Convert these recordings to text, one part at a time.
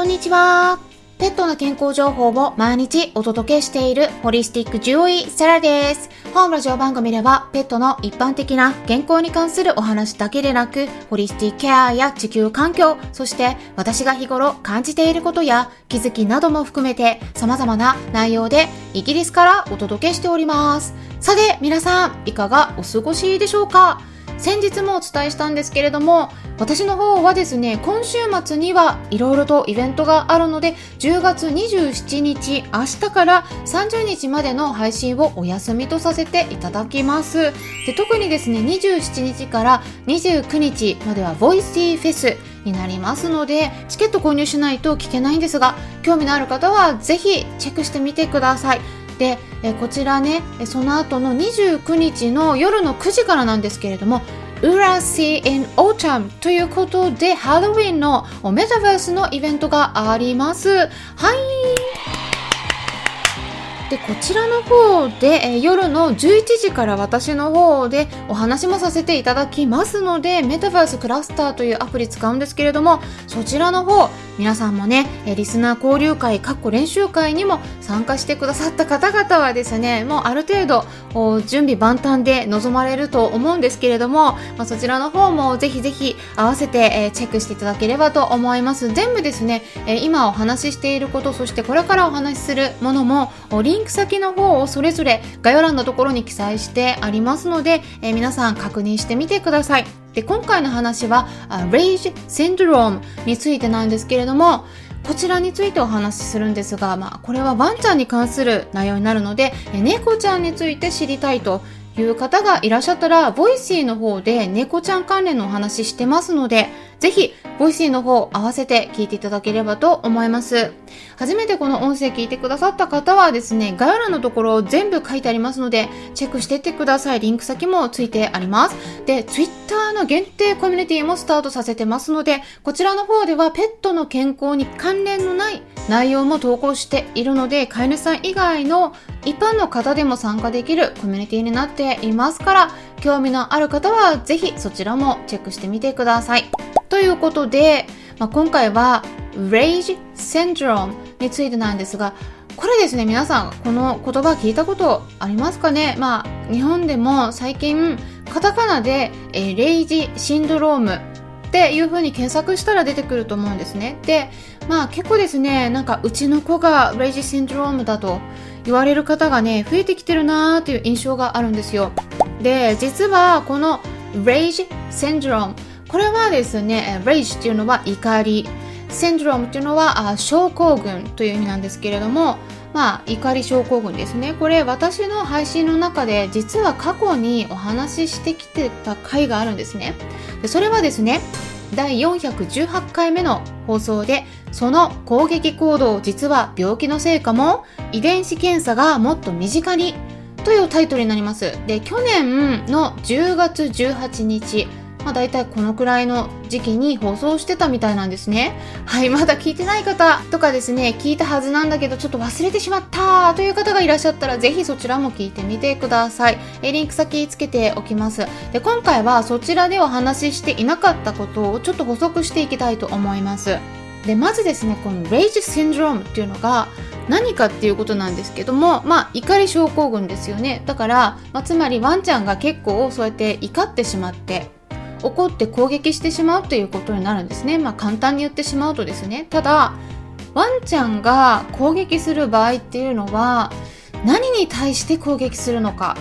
こんにちは。ペットの健康情報を毎日お届けしているホリスティック獣医サラです。本ラジオ番組ではペットの一般的な健康に関するお話だけでなく、ホリスティックケアや地球環境、そして私が日頃感じていることや気づきなども含めて様々な内容でイギリスからお届けしております。さて皆さん、いかがお過ごしでしょうか？先日もお伝えしたんですけれども、私の方はですね、今週末にはいろいろとイベントがあるので、10月27日、明日から30日までの配信をお休みとさせていただきます。で特にですね、27日から29日までは Voicy フェスになりますので、チケット購入しないと聞けないんですが、興味のある方はぜひチェックしてみてください。でこちらねその後の29日の夜の9時からなんですけれどもウラシー in Autumn ということでハロウィンのメタバースのイベントがあります。はい。でこちらの方で、え夜の11時から私の方でお話もさせていただきますのでメタバースクラスターというアプリ使うんですけれどもそちらの方皆さんもね、えリスナー交流会、かっこ練習会にも参加してくださった方々はですね、もうある程度準備万端で臨まれると思うんですけれども、まあ、そちらの方もぜひぜひ合わせて、えチェックしていただければと思います。全部ですね、え今お話ししていること、そしてこれからお話しするものも、リンンク先の方をそれぞれ概要欄のところに記載してありますので、え皆さん確認してみてください。で今回の話はレイジ・センドロームについてなんですけれどもこちらについてお話しするんですが、まあ、これはワンちゃんに関する内容になるので猫ちゃんについて知りたいという方がいらっしゃったら Voicy の方で猫ちゃん関連のお話してますのでぜひ Voicy の方合わせて聞いていただければと思います。初めてこの音声聞いてくださった方はですね、概要欄のところ全部書いてありますので、チェックしてってください。リンク先もついてあります。で、Twitter の限定コミュニティもスタートさせてますので、こちらの方ではペットの健康に関連のない内容も投稿しているので、飼い主さん以外の一般の方でも参加できるコミュニティになっていますから、興味のある方はぜひそちらもチェックしてみてください。ということで、まあ、今回は Rage Syndrome についてなんですが、これですね、皆さん、この言葉聞いたことありますかね？まあ、日本でも最近、カタカナで、えー、レイジシンドロームっていう風に検索したら出てくると思うんですね。で、まあ結構ですね、なんかうちの子がレイジシンドロームだと言われる方がね、増えてきてるなーっていう印象があるんですよ。で、実はこの Rage Syndrome これはですね、rage っていうのは怒り、syndrome っていうのは症候群という意味なんですけれども、まあ、怒り症候群ですね。これ、私の配信の中で、実は過去にお話ししてきてた回があるんですね。でそれはですね、第418回目の放送で、その攻撃行動、実は病気のせいかも、遺伝子検査がもっと身近に、というタイトルになります。で、去年の10月18日、まあ、大体このくらいの時期に放送してたみたいなんですね。はい、まだ聞いてない方とかですね、聞いたはずなんだけどちょっと忘れてしまったという方がいらっしゃったらぜひそちらも聞いてみてください。えリンク先つけておきます。で、今回はそちらでお話ししていなかったことをちょっと補足していきたいと思います。で、まずですね、このレイジシンドロームっていうのが何かっていうことなんですけども、まあ、怒り症候群ですよね。だから、まあ、つまりワンちゃんが結構そうやって怒ってしまって、怒って攻撃してしまうということになるんですね。まあ簡単に言ってしまうとですね。ただ、ワンちゃんが攻撃する場合っていうのは、何に対して攻撃するのか。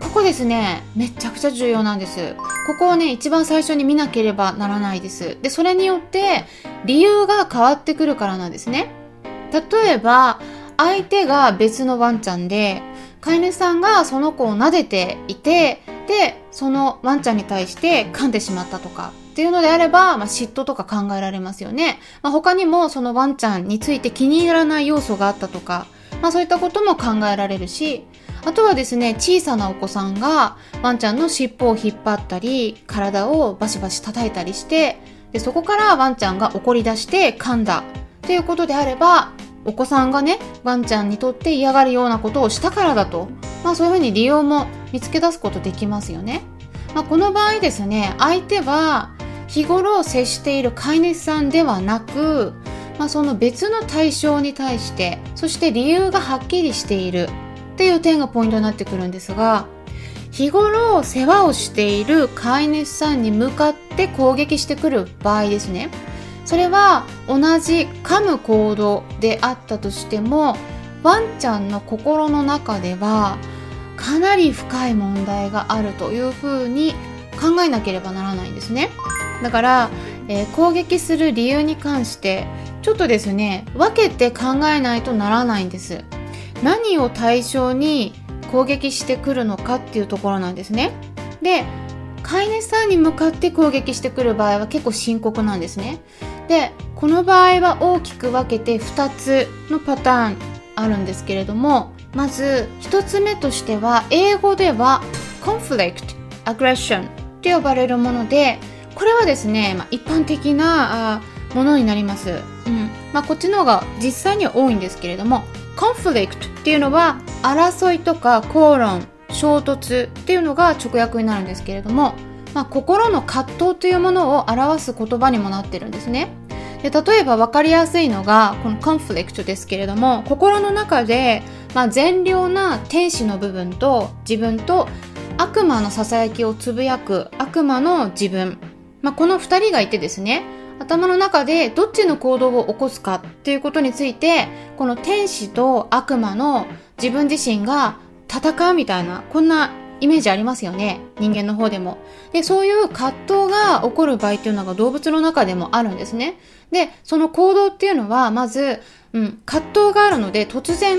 ここですね、めちゃくちゃ重要なんです。ここをね、一番最初に見なければならないです。で、それによって理由が変わってくるからなんですね。例えば、相手が別のワンちゃんで、飼い主さんがその子を撫でていて、で、そのワンちゃんに対して噛んでしまったとかっていうのであれば、まあ、嫉妬とか考えられますよね。まあ、他にもそのワンちゃんについて気に入らない要素があったとか、まあ、そういったことも考えられるし、あとはですね、小さなお子さんがワンちゃんの尻尾を引っ張ったり、体をバシバシ叩いたりして、でそこからワンちゃんが怒り出して噛んだっていうことであれば、お子さんがね、ワンちゃんにとって嫌がるようなことをしたからだと、まあそういうふうに利用も見つけ出すことできますよね。まあ、この場合ですね、相手は日頃接している飼い主さんではなく、まあ、その別の対象に対してそして理由がはっきりしている。っていう点がポイントになってくるんですが日頃世話をしている飼い主さんに向かって攻撃してくる場合ですね。それは同じ噛む行動であったとしてもワンちゃんの心の中ではかなり深い問題があるというふうに考えなければならないんですね。だから、えー、攻撃する理由に関してちょっとですね分けて考えないとならないんです。何を対象に攻撃してくるのかっていうところなんですね。で飼い主さんに向かって攻撃してくる場合は結構深刻なんですね。でこの場合は大きく分けて2つのパターンあるんですけれどもまず1つ目としては英語では conflict aggression って呼ばれるものでこれはですね、まあ、一般的なものになります、うん。まあ、こっちの方が実際には多いんですけれども conflict っていうのは争いとか口論衝突っていうのが直訳になるんですけれども、まあ、心の葛藤というものを表す言葉にもなってるんですね。で例えば分かりやすいのがこの conflict ですけれども心の中で、まあ、善良な天使の部分と自分と悪魔のささやきをつぶやく悪魔の自分、まあ、この2人がいてですね頭の中でどっちの行動を起こすかっていうことについてこの天使と悪魔の自分自身が戦うみたいなこんなイメージありますよね人間の方でも。でそういう葛藤が起こる場合っていうのが動物の中でもあるんですね。でその行動っていうのはまず、うん、葛藤があるので突然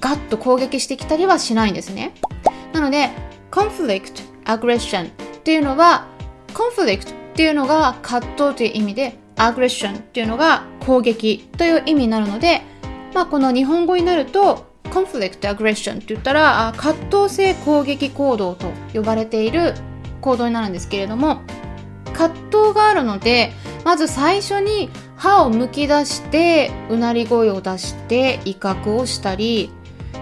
ガッと攻撃してきたりはしないんですね。なので conflict aggression っていうのは conflict っていうのが葛藤という意味で aggression っていうのが攻撃という意味になるのでまあこの日本語になると conflict aggression って言ったら葛藤性攻撃行動と呼ばれている行動になるんですけれども葛藤があるのでまず最初に歯をむき出してうなり声を出して威嚇をしたり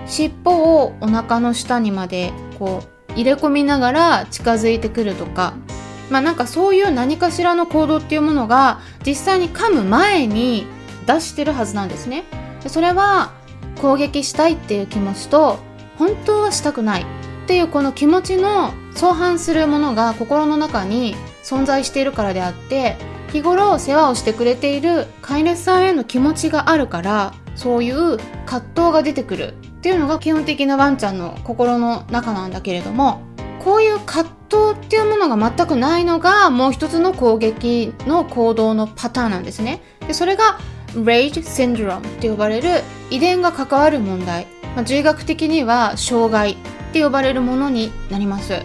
尻尾をお腹の下にまでこう入れ込みながら近づいてくるとかまあなんかそういう何かしらの行動っていうものが実際に噛む前に出してるはずなんですね。それは攻撃したいっていう気持ちと本当はしたくないっていうこの気持ちの相反するものが心の中に存在しているからであって日頃世話をしてくれている飼い主さんへの気持ちがあるからそういう葛藤が出てくるっていうのが基本的なワンちゃんの心の中なんだけれどもこういう葛藤っていうものが全くないのがもう一つの攻撃の行動のパターンなんですね。でそれが Rage Syndrome って呼ばれる遺伝が関わる問題、まあ、獣学的には障害って呼ばれるものになります。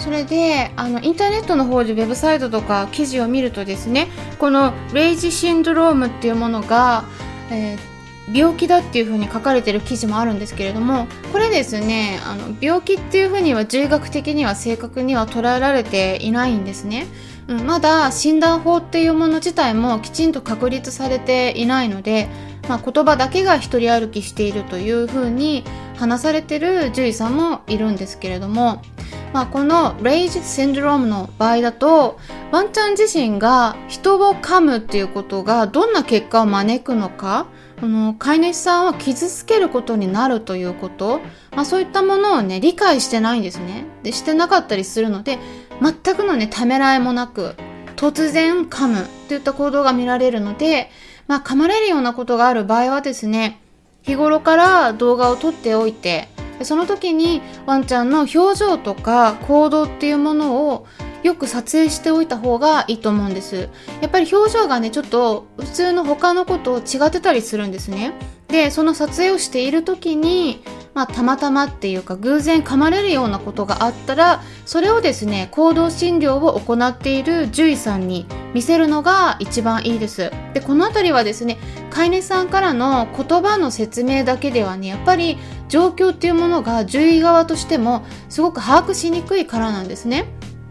それであのインターネットの方でウェブサイトとか記事を見るとですねこのレイジシンドロームっていうものが、えー、病気だっていうふうに書かれてる記事もあるんですけれどもこれですねあの病気っていうふうには獣医学的には正確には捉えられていないんですね。うん、まだ診断法っていうもの自体もきちんと確立されていないので、まあ、言葉だけが一人歩きしているというふうに話されてる獣医さんもいるんですけれども、まあ、このレイジシンドロームの場合だとワンちゃん自身が人を噛むっていうことがどんな結果を招くのかこの飼い主さんを傷つけることになるということ、まあ、そういったものをね理解してないんですね。でしてなかったりするので全くのね、ためらいもなく、突然噛むといった行動が見られるので、まあ、噛まれるようなことがある場合はですね、日頃から動画を撮っておいて、その時にワンちゃんの表情とか行動っていうものをよく撮影しておいた方がいいと思うんです。やっぱり表情がね、ちょっと普通の他の子と違ってたりするんですね。で、その撮影をしている時に、まあ、たまたまっていうか偶然噛まれるようなことがあったらそれをですね行動診療を行っている獣医さんに見せるのが一番いいです。でこの辺りはですね飼い主さんからの言葉の説明だけではねやっぱり状況っていうものが獣医側としてもすごく把握しにくいからなんですね。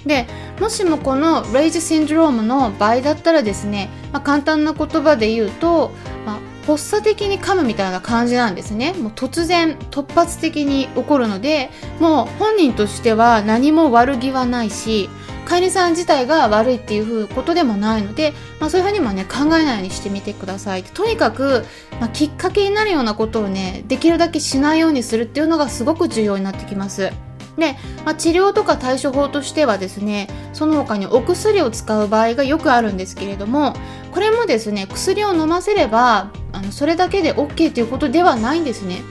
でもしもこのレイジシンドロームの場合だったらですね、まあ、簡単な言葉で言うと、まあ、発作的に噛むみたいな感じなんですね。もう突然突発的に起こるのでもう本人としては何も悪気はないし飼い主さん自体が悪いっていうことでもないので、まあ、そういうふうにもね考えないようにしてみてください。とにかく、まあ、きっかけになるようなことをねできるだけしないようにするっていうのがすごく重要になってきます。で、まあ、治療とか対処法としてはですねその他にお薬を使う場合がよくあるんですけれどもこれもですね薬を飲ませればあのそれだけで OK ということではないんですね。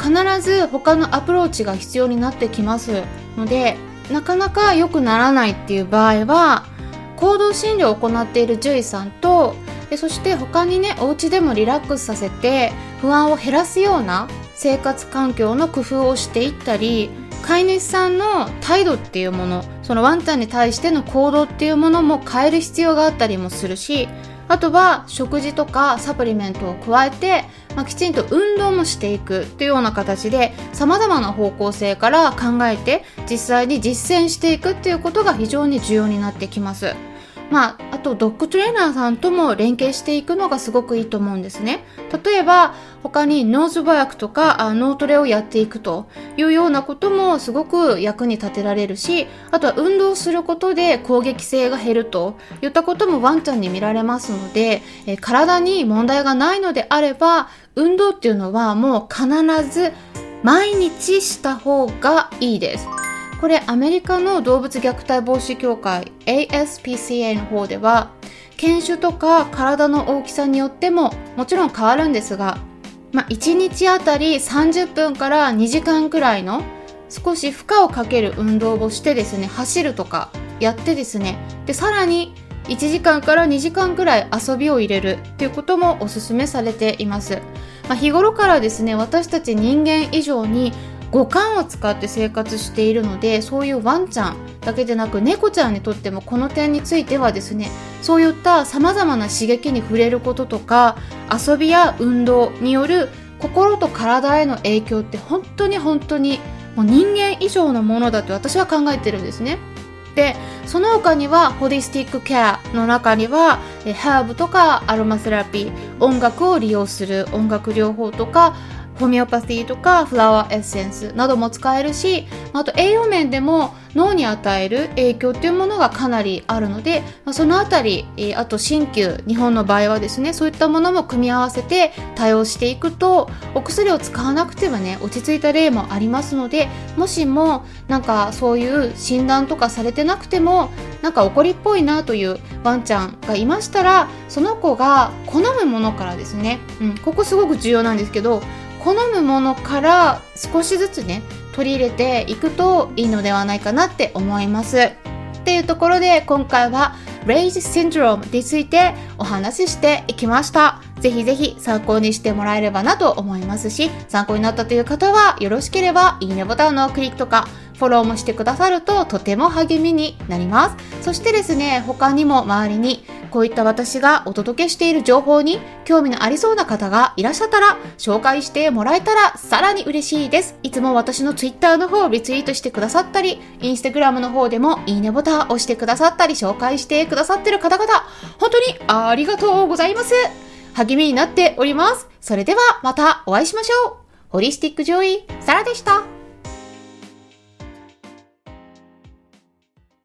必ず他のアプローチが必要になってきます。のでなかなか良くならないっていう場合は行動診療を行っている獣医さんとでそして他にねお家でもリラックスさせて不安を減らすような生活環境の工夫をしていったり飼い主さんの態度っていうものそのワンちゃんに対しての行動っていうものも変える必要があったりもするしあとは食事とかサプリメントを加えて、まあ、きちんと運動もしていくというような形で様々な方向性から考えて実際に実践していくっていうことが非常に重要になってきます。まあ、あとドッグトレーナーさんとも連携していくのがすごくいいと思うんですね。例えば他にノーズワークとかあ脳トレをやっていくというようなこともすごく役に立てられるしあとは運動することで攻撃性が減るといったこともワンちゃんに見られますので、え体に問題がないのであれば運動っていうのはもう必ず毎日した方がいいです。これアメリカの動物虐待防止協会 ASPCA の方では犬種とか体の大きさによってももちろん変わるんですが、まあ、1日あたり30分から2時間くらいの少し負荷をかける運動をしてですね走るとかやってですねでさらに1時間から2時間くらい遊びを入れるっていうこともお勧めされています、まあ、日頃からですね私たち人間以上に五感を使って生活しているのでそういうワンちゃんだけでなく猫ちゃんにとってもこの点についてはですねそういったさまざまな刺激に触れることとか遊びや運動による心と体への影響って本当に本当にもう人間以上のものだと私は考えてるんですね。でその他にはホリスティックケアの中にはハーブとかアロマセラピー音楽を利用する音楽療法とかホメオパシーとかフラワーエッセンスなども使えるしあと栄養面でも脳に与える影響っていうものがかなりあるので、まあ、そのあたり、えー、あと鍼灸日本の場合はですねそういったものも組み合わせて対応していくとお薬を使わなくてはね落ち着いた例もありますのでもしもなんかそういう診断とかされてなくてもなんか怒りっぽいなというワンちゃんがいましたらその子が好むものからですね、うん、ここすごく重要なんですけど好むものから少しずつね取り入れていくといいのではないかなって思います。っていうところで今回は Rage Syndrome についてお話ししていきました。ぜひぜひ参考にしてもらえればなと思いますし参考になったという方はよろしければいいねボタンのクリックとかフォローもしてくださるととても励みになりますそしてですね他にも周りにこういった私がお届けしている情報に興味のありそうな方がいらっしゃったら紹介してもらえたらさらに嬉しいです。いつも私の Twitter の方をリツイートしてくださったり、Instagram の方でもいいねボタンを押してくださったり紹介してくださってる方々、本当にありがとうございます。励みになっております。それではまたお会いしましょう。ホリスティック上位、サラでした。